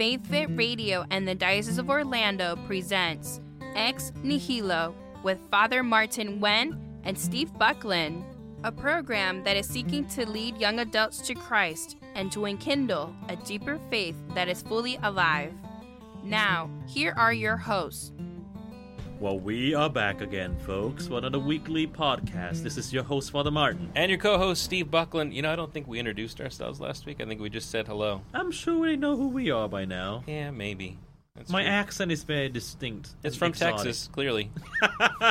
Faith Fit Radio and the Diocese of Orlando presents Ex Nihilo with Father Martin Wen and Steve Buckland, a program that is seeking to lead young adults to Christ and to enkindle a deeper faith that is fully alive. Now, here are your hosts. Well, we are back again, folks, for another weekly podcast. This is your host, Father Martin. And your co-host Steve Buckland. You know, I don't think we introduced ourselves last week. I think we just said hello. I'm sure they know who we are by now. Yeah, maybe. That's My true. accent is very distinct. It's from exotic. Texas, clearly.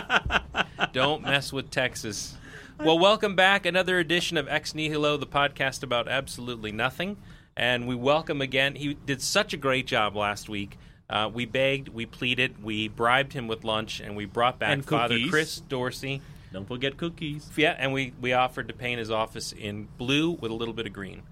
don't mess with Texas. Well, welcome back. Another edition of Ex Nihilo, the podcast about absolutely nothing. And we welcome again. He did such a great job last week. Uh, we begged, we pleaded, we bribed him with lunch, and we brought back And Father cookies. Chris Dorsey. Don't forget cookies. Yeah, and we, we offered to paint his office in blue with a little bit of green.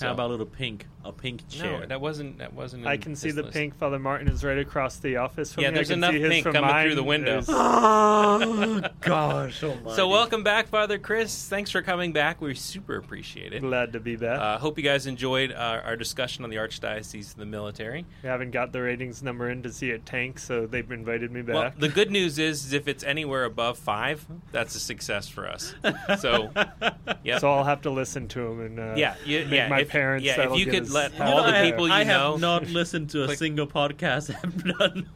How about a little pink, a pink chair? No, that wasn't that wasn't. I can see the list. pink. Father Martin is right across the office from Yeah, me. there's I can enough see his pink coming through the window. There's- oh gosh! almighty. So welcome back, Father Chris. Thanks for coming back. We super appreciate it. Glad to be back. Uh, hope you guys enjoyed uh, our discussion on the Archdiocese and the military. we haven't got the ratings number in to see it tank, so they've invited me Well, back. the good news is, is if it's anywhere above five, that's a success for us. So, yeah, So I'll have to listen to him and uh, yeah, you, make yeah. my if, parents. yeah, if you could let You all know, the I people you I know. have not listened to a Click- single podcast I've done.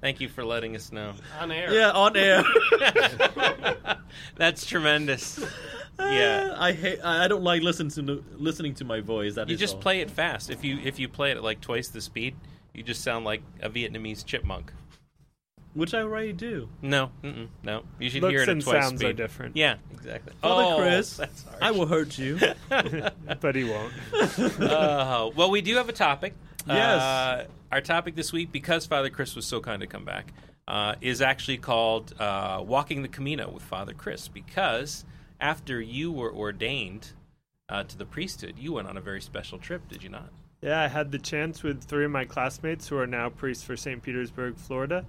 Thank you for letting us know. on air. yeah, on air. That's tremendous. Yeah. I hate. I I don't like listening to listening to my voice. That You is just all. play it fast. If you if you play it at like twice the speed, you just sound like a Vietnamese chipmunk. Which I already do. No, mm-mm, no. You should Looks hear it and at twice sounds speed. are different. Yeah, exactly. Father oh, Chris, that's harsh. I will hurt you. but he won't. Uh, well, we do have a topic. Yes. Uh, our topic this week, because Father Chris was so kind to come back, uh, is actually called uh, "Walking the Camino with Father Chris." Because after you were ordained uh, to the priesthood, you went on a very special trip, did you not? Yeah, I had the chance with three of my classmates who are now priests for St. Petersburg, Florida,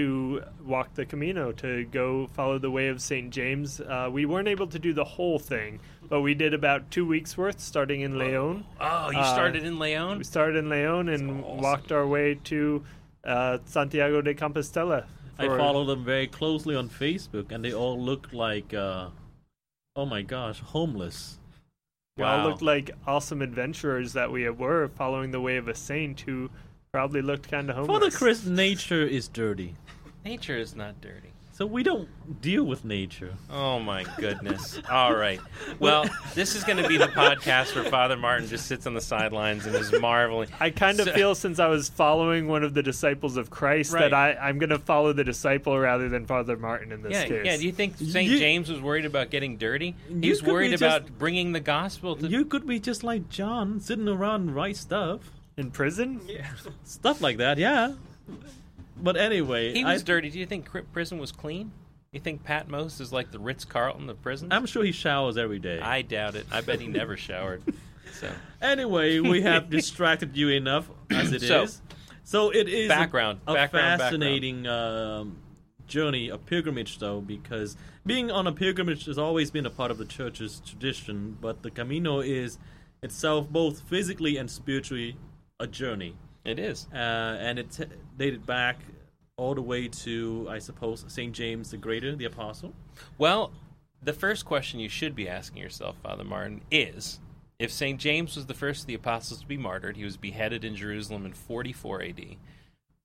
to walk the Camino, to go follow the way of St. James. Uh, we weren't able to do the whole thing, but we did about two weeks worth, starting in Leon. Oh, you Uh, started in Leon. We started in Leon and walked our way to uh, Santiago de Compostela. I for- follow them very closely on Facebook, and they all look like, uh, oh my gosh, homeless. We all Wow. looked like awesome adventurers that we were, following the way of a saint who probably looked kind of homeless. Father Chris, nature is dirty, Nature is not dirty. so we don't deal with nature. Oh my goodness! All right. Well, this is going to be the podcast where Father Martin just sits on the sidelines and is marveling. I kind of So- feel since I was following one of the disciples of Christ Right. that I, I'm going to follow the disciple rather than Father Martin in this Yeah, case. yeah. Do you think St. You- James was worried about getting dirty? You He was could worried be about bringing the gospel to. You could be just like John, sitting around and write stuff, in prison? Yeah. stuff like that. Yeah. But anyway, he was I, dirty. Do you think cri- prison was clean? You think Patmos is like the Ritz Carlton of prison? I'm sure he showers every day. I doubt it. I bet he never showered. So Anyway, we have distracted you enough as it is. So- so, it is a- Background, a, background, fascinating um, journey, a pilgrimage, though, because being on a pilgrimage has always been a part of the church's tradition. But the Camino is itself both physically and spiritually a journey, it is. uh, and it dated back all the way to, I suppose, Saint James the Greater, the Apostle. Well, the first question you should be asking yourself, Father Martin, is if St. James was the first of the apostles to be martyred, he was beheaded in Jerusalem in 44 AD,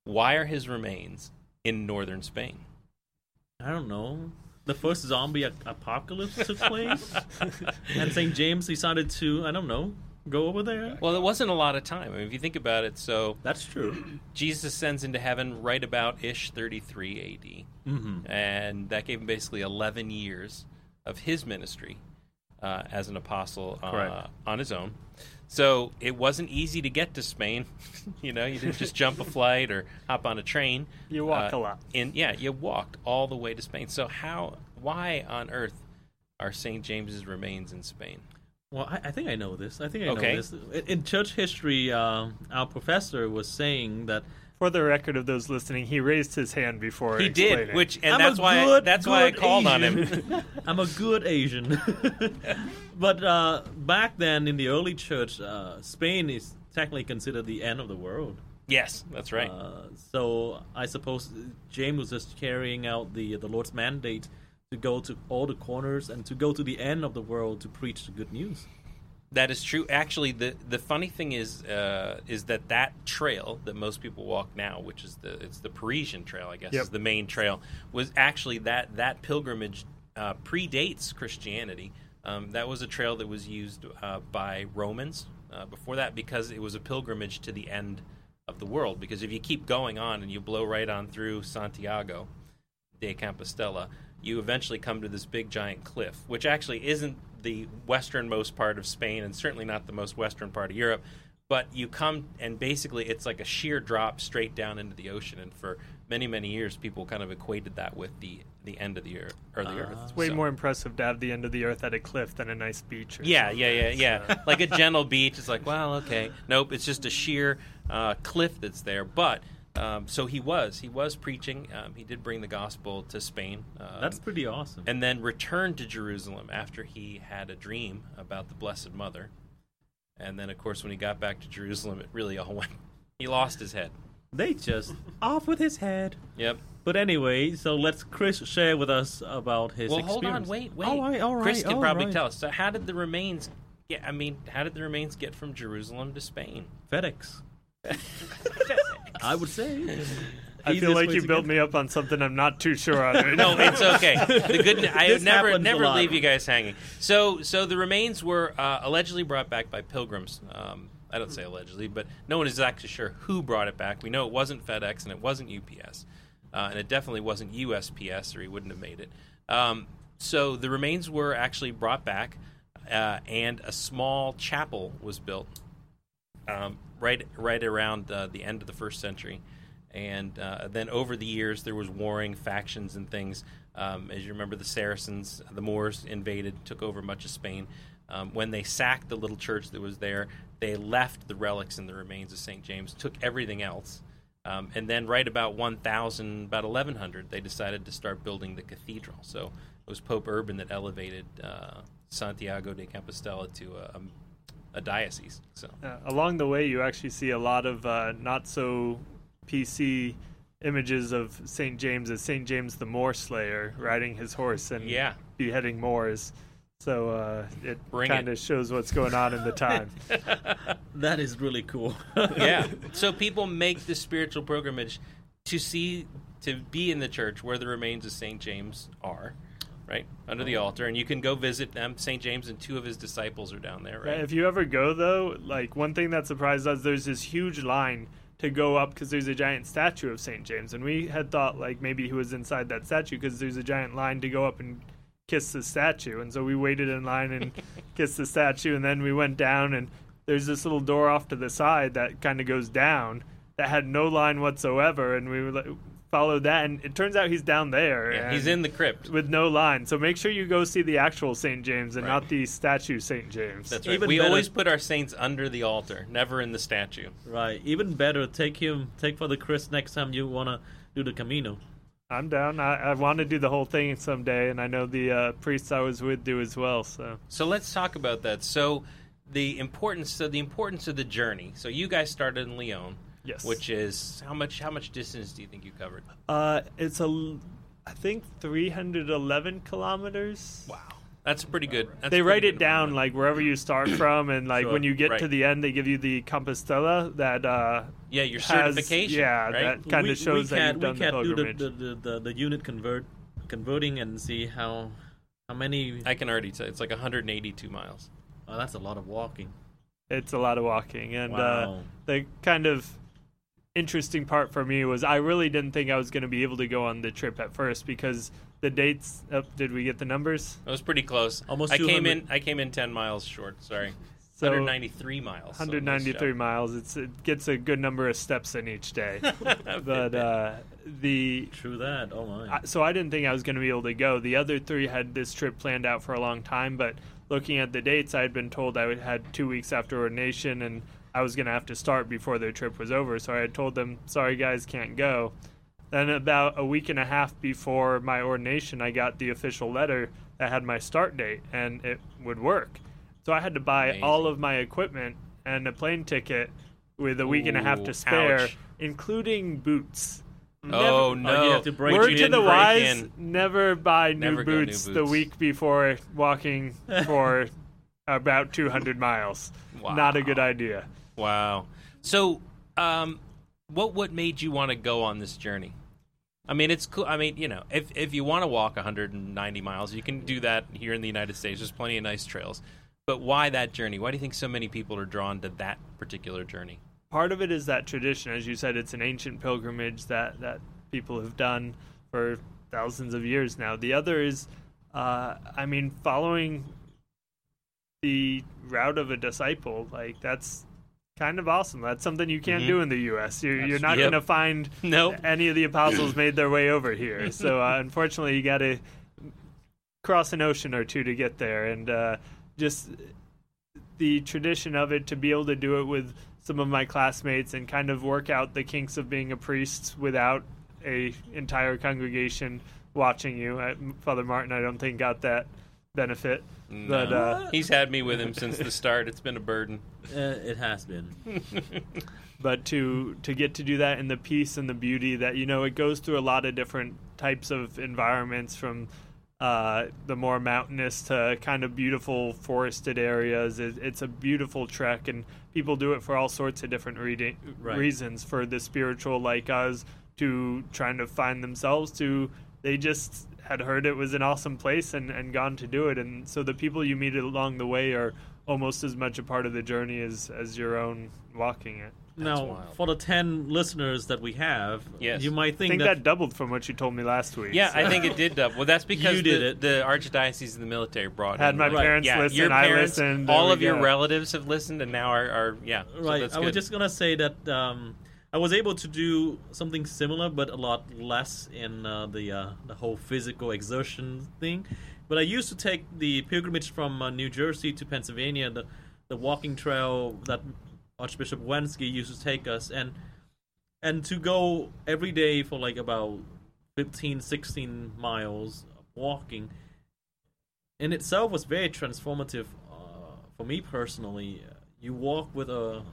why are his remains in northern Spain? I don't know. The first zombie apocalypse took place, and St. James decided to, I don't know, go over there. Well, it wasn't a lot of time. I mean, if you think about it, so That's true. Jesus ascends into heaven right about ish 33 AD. Mm-hmm. and that gave him basically 11 years of his ministry uh, as an apostle uh, on his own. So it wasn't easy to get to Spain. you know, you didn't just jump a flight or hop on a train. You walk Uh, a lot. and yeah, you walked all the way to Spain. So how, why on earth are St. James's remains in Spain? Well, I, I think I know this. I think I Okay. know this. In, in church history, uh, our professor was saying that For the record of those listening, he raised his hand before He did, which and I'm that's a why I, that's why I good called on him. I'm a good Asian. but uh, back then in the early church, uh, Spain is technically considered the end of the world. Yes, that's right. Uh, so I suppose James was just carrying out the the Lord's mandate to go to all the corners and to go to the end of the world to preach the good news. That is true. Actually, the the funny thing is uh, is that that trail that most people walk now, which is the it's the Parisian Trail, I guess, Yep. is the main trail, was actually that that pilgrimage uh, predates Christianity. Um, that was a trail that was used uh, by Romans uh, before that because it was a pilgrimage to the end of the world. Because if you keep going on and you blow right on through Santiago de Compostela, you eventually come to this big giant cliff, which actually isn't the westernmost part of Spain and certainly not the most western part of Europe. But you come and basically it's like a sheer drop straight down into the ocean. And for many, many years, people kind of equated that with the, the end of the earth. Or the earth. It's Way So- more impressive to have the end of the earth at a cliff than a nice beach. Yeah, something. yeah, yeah, yeah. like a gentle beach. It's like, well, okay. Nope, it's just a sheer uh, cliff that's there. But um, so he was, he was preaching. Um, he did bring the gospel to Spain. Um, That's pretty awesome. and then returned to Jerusalem after he had a dream about the Blessed Mother. And then, of course, when he got back to Jerusalem, it really all went. He lost his head. they just off with his head. Yep. But anyway, so let's Chris share with us about his well, experience. hold on, wait, wait. All right, all right, Chris can all probably right. tell us. So, how did the remains? get I mean, how did the remains get from Jerusalem to Spain? FedEx. I would say. I feel like you built get- me up on something I'm not too sure on. Right no, it's okay. The good I This never never leave you guys hanging. So so the remains were uh, allegedly brought back by pilgrims. Um, I don't say allegedly, but no one is actually sure who brought it back. We know it wasn't FedEx and it wasn't UPS, uh, and it definitely wasn't USPS, or he wouldn't have made it. Um, so the remains were actually brought back, uh, and a small chapel was built um, right right around uh, the end of the first century, and uh, then over the years there was warring factions and things. Um, as you remember, the Saracens, the Moors invaded, took over much of Spain. Um, when they sacked the little church that was there, they left the relics and the remains of Saint James, took everything else, um, and then right about 1000, about 1100, they decided to start building the cathedral. So it was Pope Urban that elevated uh, Santiago de Compostela to a, a diocese. So. Uh, along the way, you actually see a lot of uh, not so PC images of St. James as St. James the Moor Slayer riding his horse and Yeah. beheading Moors. So uh, it kind of shows what's going on in the time. That is really cool. yeah. So people make this spiritual pilgrimage to see, to be in the church where the remains of St. James are, right? Under the oh. altar. And you can go visit them. St. James and two of his disciples are down there, Yeah, right? If you ever go though, like one thing that surprised us, there's this huge line to go up because there's a giant statue of St. James, and we had thought like maybe he was inside that statue because there's a giant line to go up and kiss the statue, and so we waited in line and kissed the statue, and then we went down and there's this little door off to the side that kind of goes down that had no line whatsoever, and we were like, followed that, and it turns out he's down there. Yeah, he's in the crypt. with no line. So make sure you go see the actual St. James and Right. not the statue St. James. That's right. Even we better- always put our saints under the altar, never in the statue. right. Even better, take him, take for the Chris next time you wanna do the Camino. I'm down. I, I want to do the whole thing someday, and I know the uh, priests I was with do as well. So So let's talk about that. So the importance so the importance of the journey. So you guys started in Leon, yes, which is how much how much distance do you think you covered? uh, it's a, l- I think 311 kilometers. Wow. That's pretty good. That's they pretty write good it down amount. like wherever you start from, and like Sure, when you get to the end, they give you the Compostela that uh, Yeah, your has- certification. yeah, right? that- Kinda shows we that you've done we the can't do the, pilgrimage. the, the, the, the unit convert converting and see how how many. I can already tell it's like 182 miles. Oh, that's a lot of walking. it's a lot of walking, and uh, Wow. the kind of interesting part for me was I really didn't think I was going to be able to go on the trip at first because the dates. Oh, did we get the numbers? It was pretty close. Almost I came in. I came in 10 miles short. Sorry, So 193 miles. 193 job. miles. It's it gets a good number of steps in each day. but uh, the True that. Oh my. I- so I didn't think I was going to be able to go. The other three had this trip planned out for a long time, but looking at the dates, I had been told I would- had two weeks after ordination, and I was going to have to start before their trip was over. So I had told them, "Sorry, guys, can't go." Then about a week and a half before my ordination, I got the official letter that had my start date, and it would work. So I had to buy Amazing. all of my equipment and a plane ticket with a week and a half to spare, ouch. including boots. Oh Never- no! Oh, you have to break Word to the wise: in. never buy new, Never go new boots the week before walking for about 200 miles. Not a good idea. Wow. So, um, what what made you want to go on this journey? I mean, it's cool. I mean, you know, if if you want to walk 190 miles, you can do that here in the United States. There's plenty of nice trails. But why that journey? Why do you think so many people are drawn to that particular journey? part of it is that tradition as you said it's an ancient pilgrimage that that people have done for thousands of years now the other is uh, i mean following the route of a disciple like that's kind of awesome that's something you can't Mhm. do in the us you're, you're not Yep. going to find Nope. any of the apostles made their way over here so uh, unfortunately you got to cross an ocean or two to get there and uh, just the tradition of it to be able to do it with some of my classmates and kind of work out the kinks of being a priest without a entire congregation watching you. Uh, Father Martin, I don't think got that benefit, but uh, He's had me with him since the start. It's been a burden. Uh, it has been. but to to get to do that in the peace and the beauty that you know it goes through a lot of different types of environments from uh, the more mountainous to kind of beautiful forested areas. It, it's a beautiful trek, and people do it for all sorts of different reading, Right. reasons. For the spiritual, like us, to trying to find themselves. To they just had heard it was an awesome place and, and gone to do it, and so the people you meet along the way are almost as much a part of the journey as as your own walking it. now, wild. for the ten listeners that we have, Yes. you might I think, think that, that doubled from what you told me last week. Yeah, so- I think it did double. Well, that's because You did the, it. the archdiocese and the military brought Had in, my like- parents yeah, listen, Your I listened, all of your go. relatives have listened, and now are, are yeah. so right? that's I was just gonna say that um, I was able to do something similar, but a lot less in uh, the uh, the whole physical exertion thing. But I used to take the pilgrimage from uh, New Jersey to Pennsylvania, the the walking trail that Archbishop Wensky used to take us, and and to go every day for like about 15, 16 miles of walking in itself was very transformative uh, for me personally. You walk with a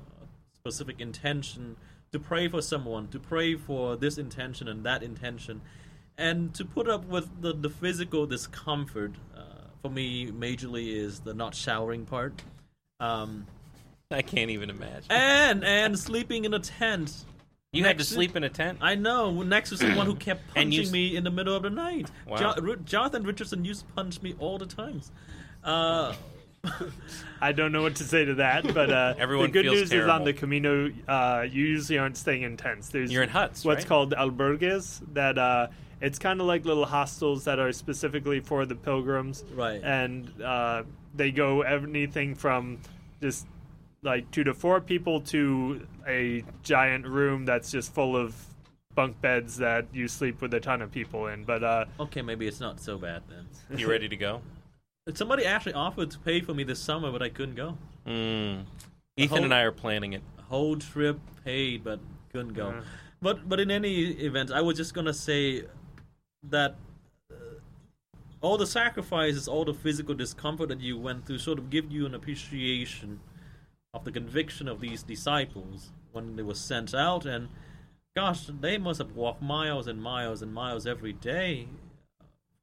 specific intention to pray for someone, to pray for this intention and that intention, and to put up with the, the physical discomfort. Uh, for me, majorly is the not showering part, um, I can't even imagine. and and sleeping in a tent. you had to sleep in a tent. I know, next to someone who kept And you punching me in the middle of the night. Wow. Jo- Jonathan Richardson used to punch me all the times. Uh, I don't know what to say to that, but uh, Everyone the good feels news is on the Camino, uh, you usually aren't staying in tents. There's You're in huts, what's right? called albergues. That uh, it's kind of like little hostels that are specifically for the pilgrims, Right. And uh, they go anything from just like two to four people to a giant room that's just full of bunk beds that you sleep with a ton of people in. But uh, okay, maybe it's not so bad then. You ready to go? Somebody actually offered to pay for me this summer, but I couldn't go. Mm. Ethan whole- and I are planning it. Whole trip paid, but couldn't go. Yeah. But but in any event, I was just gonna say that uh, all the sacrifices, all the physical discomfort that you went through, sort of give you an appreciation of the conviction of these disciples when they were sent out, and gosh, they must have walked miles and miles and miles every day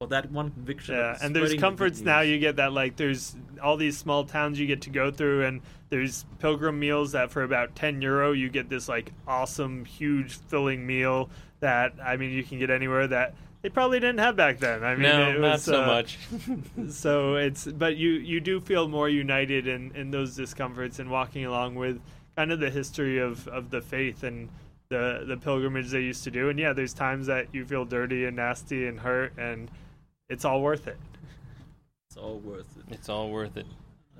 for that one conviction. Yeah, and there's spreading the comforts now. You get that like there's all these small towns you get to go through, and there's pilgrim meals that for about ten euro you get this like awesome, huge, filling meal that I mean you can get anywhere that they probably didn't have back then. I mean, no, it not was, so uh, much. so it's but you you do feel more united in in those discomforts and walking along with kind of the history of of the faith and the the pilgrimage they used to do. And yeah, there's times that you feel dirty and nasty and hurt, and it's all worth it. It's all worth it. it's all worth it.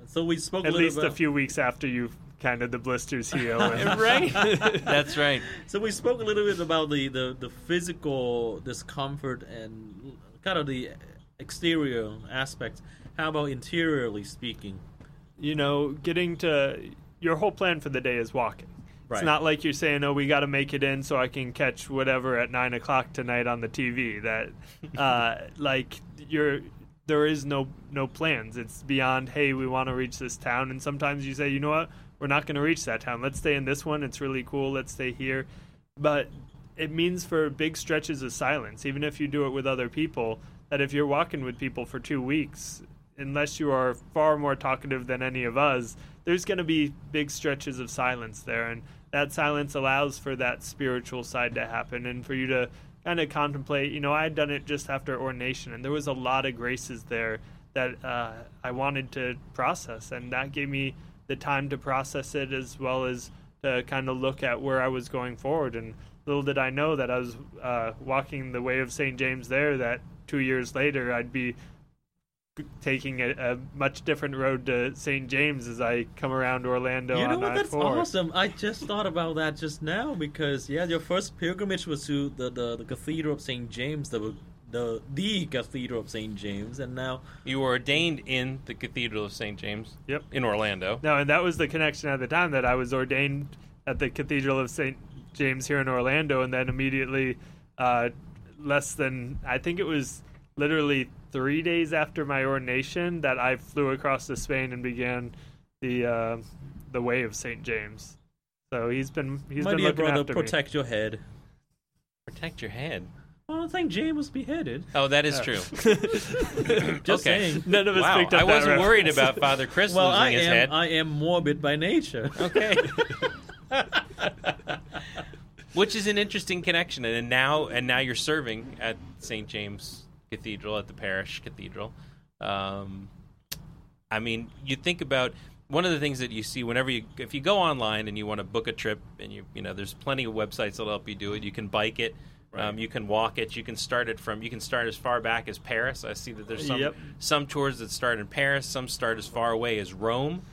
So we spoke At a little least a few weeks after you kind of the blisters heal. and- right? That's right. So we spoke a little bit about the, the, the physical discomfort and kind of the exterior aspects. How about interiorly speaking? you know, getting to your whole plan for the day is walking. Right. It's not like you're saying, "Oh, we got to make it in so I can catch whatever at nine o'clock tonight on the TV." That, uh, like, you're there is no no plans. It's beyond, hey, we want to reach this town, and sometimes you say, you know what, we're not going to reach that town. Let's stay in this one. It's really cool. Let's stay here. But it means for big stretches of silence, even if you do it with other people, that if you're walking with people for two weeks, unless you are far more talkative than any of us, there's going to be big stretches of silence there. And that silence allows for that spiritual side to happen and for you to kind of contemplate. You know, I had done it just after ordination, and there was a lot of graces there that uh, I wanted to process, and that gave me the time to process it as well as to kind of look at where I was going forward. And little did I know that I was uh, walking the way of St. James there, that two years later I'd be taking a, a, much different road to St. James as I come around Orlando. You know on what? That's I-4. awesome. I just thought about that just now because yeah, your first pilgrimage was to the the, the Cathedral of St. James, the the the Cathedral of St. James, and now You were ordained in the Cathedral of St. James. Yep. In Orlando. No, and that was the connection at the time that I was ordained at the Cathedral of St. James here in Orlando, and then immediately, uh, less than I think it was literally three days after my ordination, that I flew across to Spain and began the uh, the way of St. James. So he's been he's my been dear looking brother, after me. protect your head. Protect your head. Well, I think James was beheaded. Oh, that is Yeah. true. Just Okay. saying. None of us wow, picked up I that I wasn't worried about Father Chris Well, losing I his am head. I am morbid by nature. Okay. Which is an interesting connection, and now and now you're serving at St. James Cathedral at the parish cathedral. Um, I mean, you think about one of the things that you see whenever you if you go online and you want to book a trip, and you you know there's plenty of websites that'll help you do it. You can bike it. Um, you can walk it. You can start it from. You can start as far back as Paris. I see that there's some Yep. some tours that start in Paris. Some start as far away as Rome,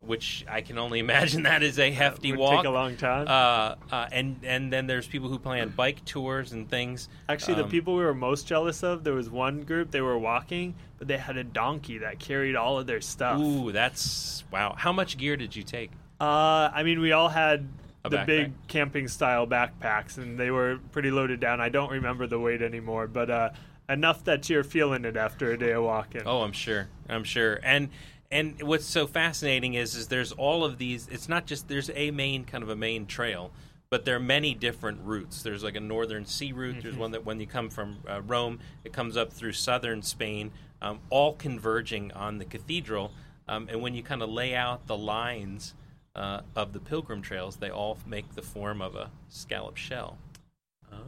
which I can only imagine that is a hefty Would walk. take a long time. Uh, uh, and and then there's people who plan bike tours and things. Actually, the Um, people we were most jealous of, there was one group they were walking, but they had a donkey that carried all of their stuff. Ooh, that's wow. How much gear did you take? Uh, I mean, we all had A the backpack. big camping style backpacks, and they were pretty loaded down. I don't remember the weight anymore, but uh, enough that you're feeling it after a day of walking. Oh, I'm sure. I'm sure. And and what's so fascinating is is there's all of these. It's not just there's a main kind of a main trail, but there are many different routes. There's like a northern sea route. There's one that when you come from uh, Rome, it comes up through southern Spain, um, all converging on the cathedral. Um, and when you kind of lay out the lines uh, of the pilgrim trails, they all make the form of a scallop shell.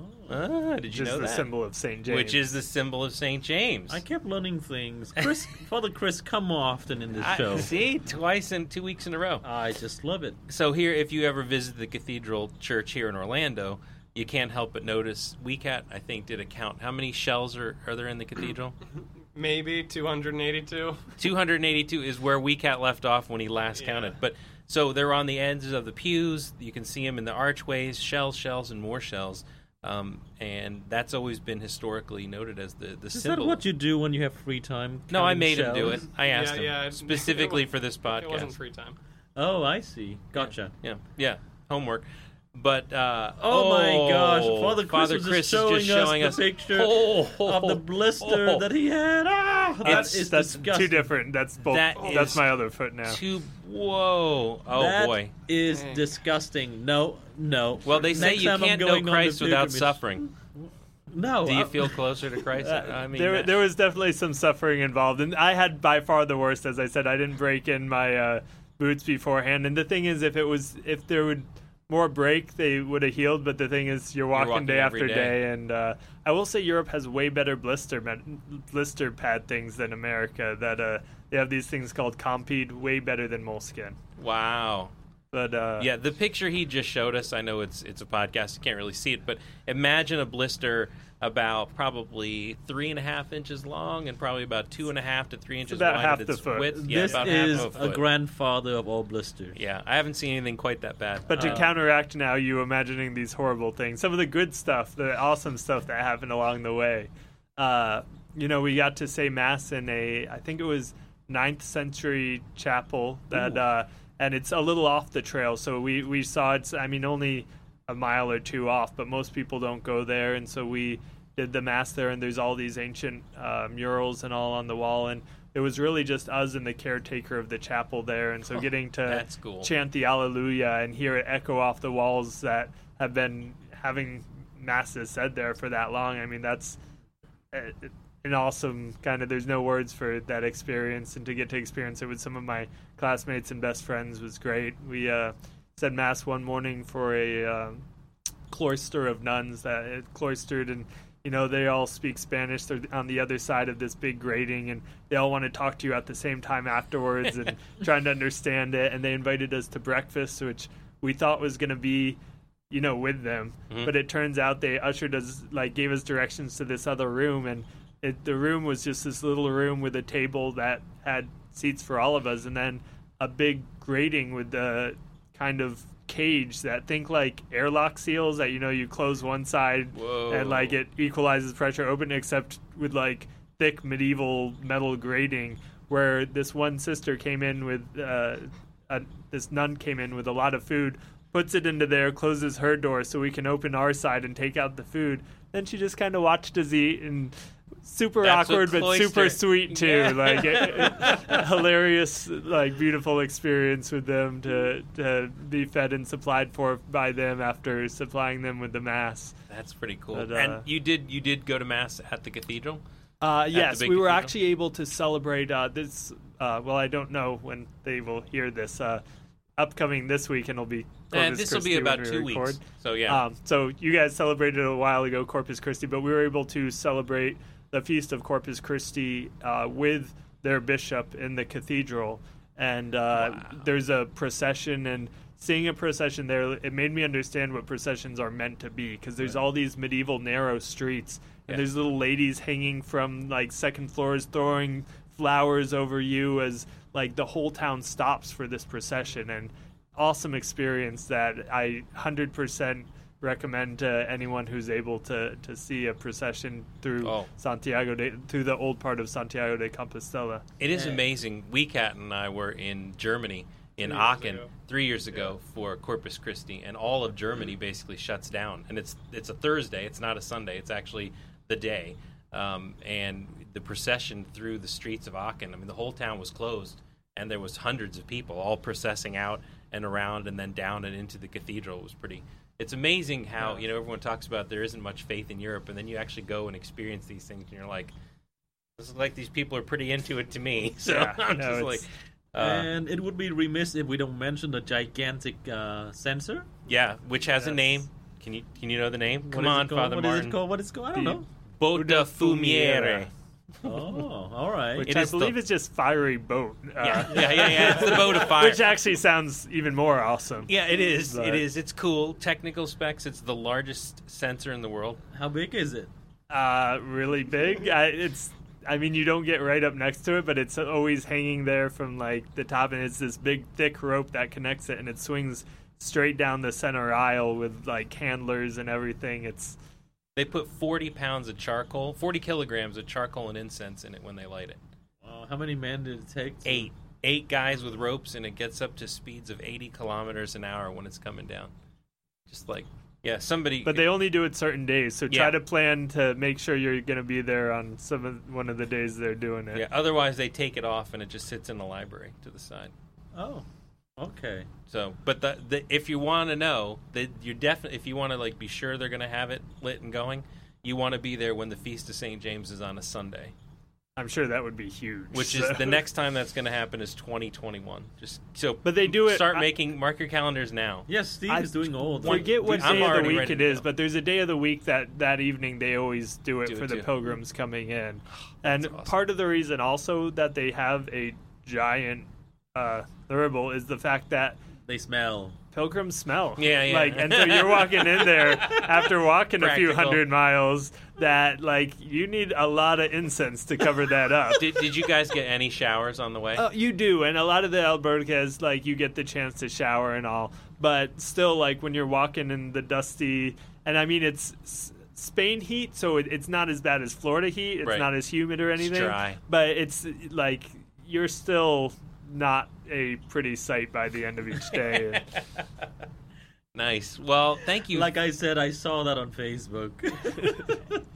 Oh. Ah, did you which is know the that? symbol of Saint James. Which is the symbol of Saint James. I kept learning things. Chris, Father Chris, come more often in this I- show. see, twice in two weeks in a row. I just love it. So here, if you ever visit the Cathedral Church here in Orlando, you can't help but notice. WeCat, I think, did a count. How many shells are, are there in the cathedral? Maybe 282. 282 is where WeCat left off when he last Yeah. counted. But so they're on the ends of the pews. You can see them in the archways, shells, shells, and more shells. Um, and that's always been historically noted as the the Is that symbol. what you do when you have free time? no, I counting made him do it. I asked yeah, him yeah, specifically it for this podcast. It wasn't free time. Oh, I see. Gotcha. Yeah, yeah, homework. But uh, Oh my gosh, Father Chris Father was just showing is just us showing the us picture Oh, Of the blister oh. that he had. Ah, that It's- is that's disgusting. two different. That's both. That that's my other foot now. Two, whoa! Oh That boy! is Dang. disgusting. No, no. Well, they say Next you can't know going on the Christ without suffering. No. Do you I- feel closer to Christ? Uh, I mean, there, that- there was definitely some suffering involved, and I had by far the worst. As I said, I didn't break in my uh, boots beforehand, and the thing is, if it was, if there would more break, they would have healed. But the thing is, you're walking, walking day after day. day, and uh, I will say Europe has way better blister med- blister pad things than America. That uh, they have these things called Compeed, way better than Moleskin. wow. But uh, Yeah, the picture he just showed us. I know it's it's a podcast, you can't really see it, but imagine a blister about probably three and a half inches long and probably about two and a half to three inches about wide half at the its foot. width. Yeah, this about is half of a, a grandfather of all blisters. Yeah, I haven't seen anything quite that bad. But to Uh, counteract now, you imagining these horrible things, some of the good stuff, the awesome stuff that happened along the way. Uh, you know, we got to say mass in a, I think it was ninth century chapel that, uh, and it's a little off the trail. So we we saw it's, I mean, only a mile or two off, but most people don't go there, and so we did the mass there, and there's all these ancient uh, murals and all on the wall, and it was really just us and the caretaker of the chapel there, and so getting to that's cool. chant the Alleluia and hear it echo off the walls that have been having masses said there for that long. I mean, that's uh, an awesome kind of. There's no words for that experience, and to get to experience it with some of my classmates and best friends was great. We uh, said mass one morning for a uh, cloister of nuns that it cloistered and you know they all speak spanish. They're on the other side of this big grating and they all want to talk to you at the same time afterwards and trying to understand it. And they invited us to breakfast which we thought was going to be you know with them. Mhm. but it turns out they ushered us like gave us directions to this other room and it, the room was just this little room with a table that had seats for all of us and then a big grating with the kind of cage that think like airlock seals that you know you close one side Whoa. and like it equalizes pressure open except with like thick medieval metal grating where this one sister came in with uh, a, this nun came in with a lot of food puts it into there closes her door so we can open our side and take out the food then she just kind of watched us eat and super That's awkward but super sweet too Yeah. like hilarious like beautiful experience with them to to be fed and supplied for by them after supplying them with the mass That's pretty cool. But, uh, and you did you did go to mass at the cathedral? Uh, yes, we were cathedral? actually able to celebrate uh, this. Uh, well, I don't know when they will hear this. Uh, upcoming this week, and it'll be. And Corpus this will be about we two record. weeks. So yeah. Um, so you guys celebrated a while ago Corpus Christi, but we were able to celebrate the feast of Corpus Christi uh, with their bishop in the cathedral, and uh, Wow. there's a procession and. Seeing a procession there, it made me understand what processions are meant to be because there's all these medieval narrow streets, and Yeah. there's little ladies hanging from like second floors throwing flowers over you as like the whole town stops for this procession and awesome experience that I 100% recommend to anyone who's able to, to see a procession through Oh. Santiago de, through the old part of Santiago de Compostela. It is Yeah. amazing. Weecat and I were in Germany, in Three Aachen, ago. three years ago for Corpus Christi, and all of Germany basically shuts down. And it's it's a Thursday. It's not a Sunday. It's actually the day. Um, and the procession through the streets of Aachen. I mean, the whole town was closed, and there was hundreds of people all processing out and around, and then down and into the cathedral. It was pretty. It's amazing how you know everyone talks about there isn't much faith in Europe, and then you actually go and experience these things, and you're like, this is like these people are pretty into it to me. So Yeah, I'm no, just like, uh, and it would be remiss if we don't mention the gigantic uh, censer. yeah, which has a name. Can you can you know the name? What Come on? Father What is Martin. it called? What is it called? I don't The- know. Botafumeiro. Oh, all right. Which It I is the- believe is just fiery boat. Uh, Yeah, yeah, yeah, yeah. It's the boat of fire. Which actually sounds even more awesome. yeah, it is. But- It is. It's cool. Technical specs. It's the largest censer in the world. How big is it? uh, really big. I, it's, I mean, you don't get right up next to it, but it's always hanging there from like the top, and it's this big, thick rope that connects it, and it swings straight down the center aisle with like handlers and everything. It's They put 40 pounds of charcoal, 40 kilograms of charcoal and incense in it when they light it. Uh, how many men did it take? to- Eight. Eight guys with ropes, and it gets up to speeds of 80 kilometers an hour when it's coming down. Just like, yeah, somebody. but they only do it certain days, so try Yeah. to plan to make sure you're going to be there on some of, one of the days they're doing it. yeah, otherwise they take it off and it just sits in the library to the side. Oh, okay. So, but the, the if you want to know that you're definitely if you want to like be sure they're going to have it lit and going, you want to be there when the feast of St. James is on a Sunday, I'm sure that would be huge. which so- is the next time that's going to happen is 2021. Just so, But they do it- Start I- making mark your calendars now. Yes, Steve I is doing all the. Forget what I'm day of the already week ready it to is, go. but there's a day of the week that that evening they always do it Do for it the too. pilgrims coming in. And awesome. part of the reason also that they have a giant uh, thurible is the fact that They smell. pilgrims smell. Yeah, yeah. Like, and so you're walking in there after walking a few hundred miles. That like you need a lot of incense to cover that up. Did, did you guys get any showers on the way? Uh, you do, and a lot of the albergues, like you get the chance to shower and all, but still, like when you're walking in the dusty, and I mean it's Spain heat, so it, it's not as bad as Florida heat. It's Right. not as humid or anything, dry. but it's like you're still not a pretty sight by the end of each day. Nice. Well, thank you. Like I said, I saw that on Facebook.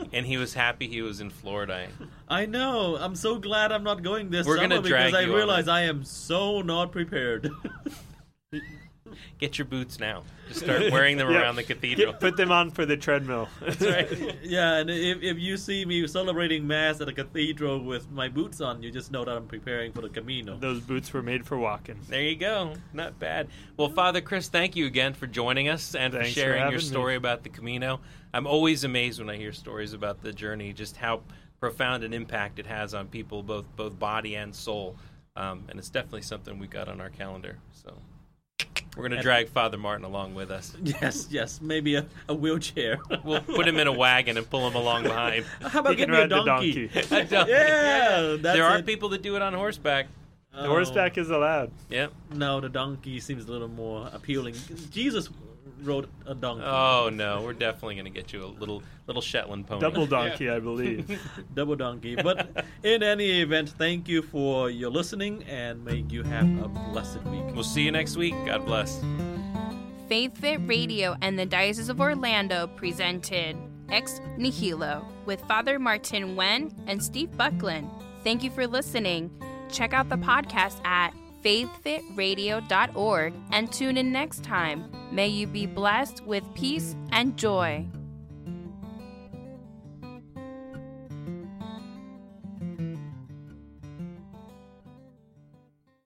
and he was happy he was in Florida. I know. I'm so glad I'm not going this We're summer gonna drag because I you on realize it. I am so not prepared. Get your boots now. Just start wearing them Yeah. around the cathedral. Get- put them on for the treadmill. That's right. yeah, and if, if you see me celebrating mass at a cathedral with my boots on, you just know that I'm preparing for the Camino. Those boots were made for walking. There you go. Not bad. Well, Father Chris, thank you again for joining us and Thanks for for sharing your having me. story about the Camino. I'm always amazed when I hear stories about the journey, just how profound an impact it has on people, both both body and soul. Um, and it's definitely something we got on our calendar. So we're going to drag Father Martin along with us. Yes, yes, maybe a, a wheelchair. We'll put him in a wagon and pull him along behind. How about getting a ride the donkey? donkey. A donkey. Yeah, that's there are it. people that do it on horseback. The horseback is allowed. Yep. No, the donkey seems a little more appealing. Jesus rode a donkey. Oh no, we're definitely going to get you a little little Shetland pony. Double donkey, I believe. double donkey. But in any event, thank you for your listening and may you have a blessed week. We'll see you next week. God bless. Faith Fit Radio and the Diocese of Orlando presented Ex Nihilo with Father Martin Wen and Steve Buckland. Thank you for listening. Check out the podcast at faithfitradio.org and tune in next time. May you be blessed with peace and joy.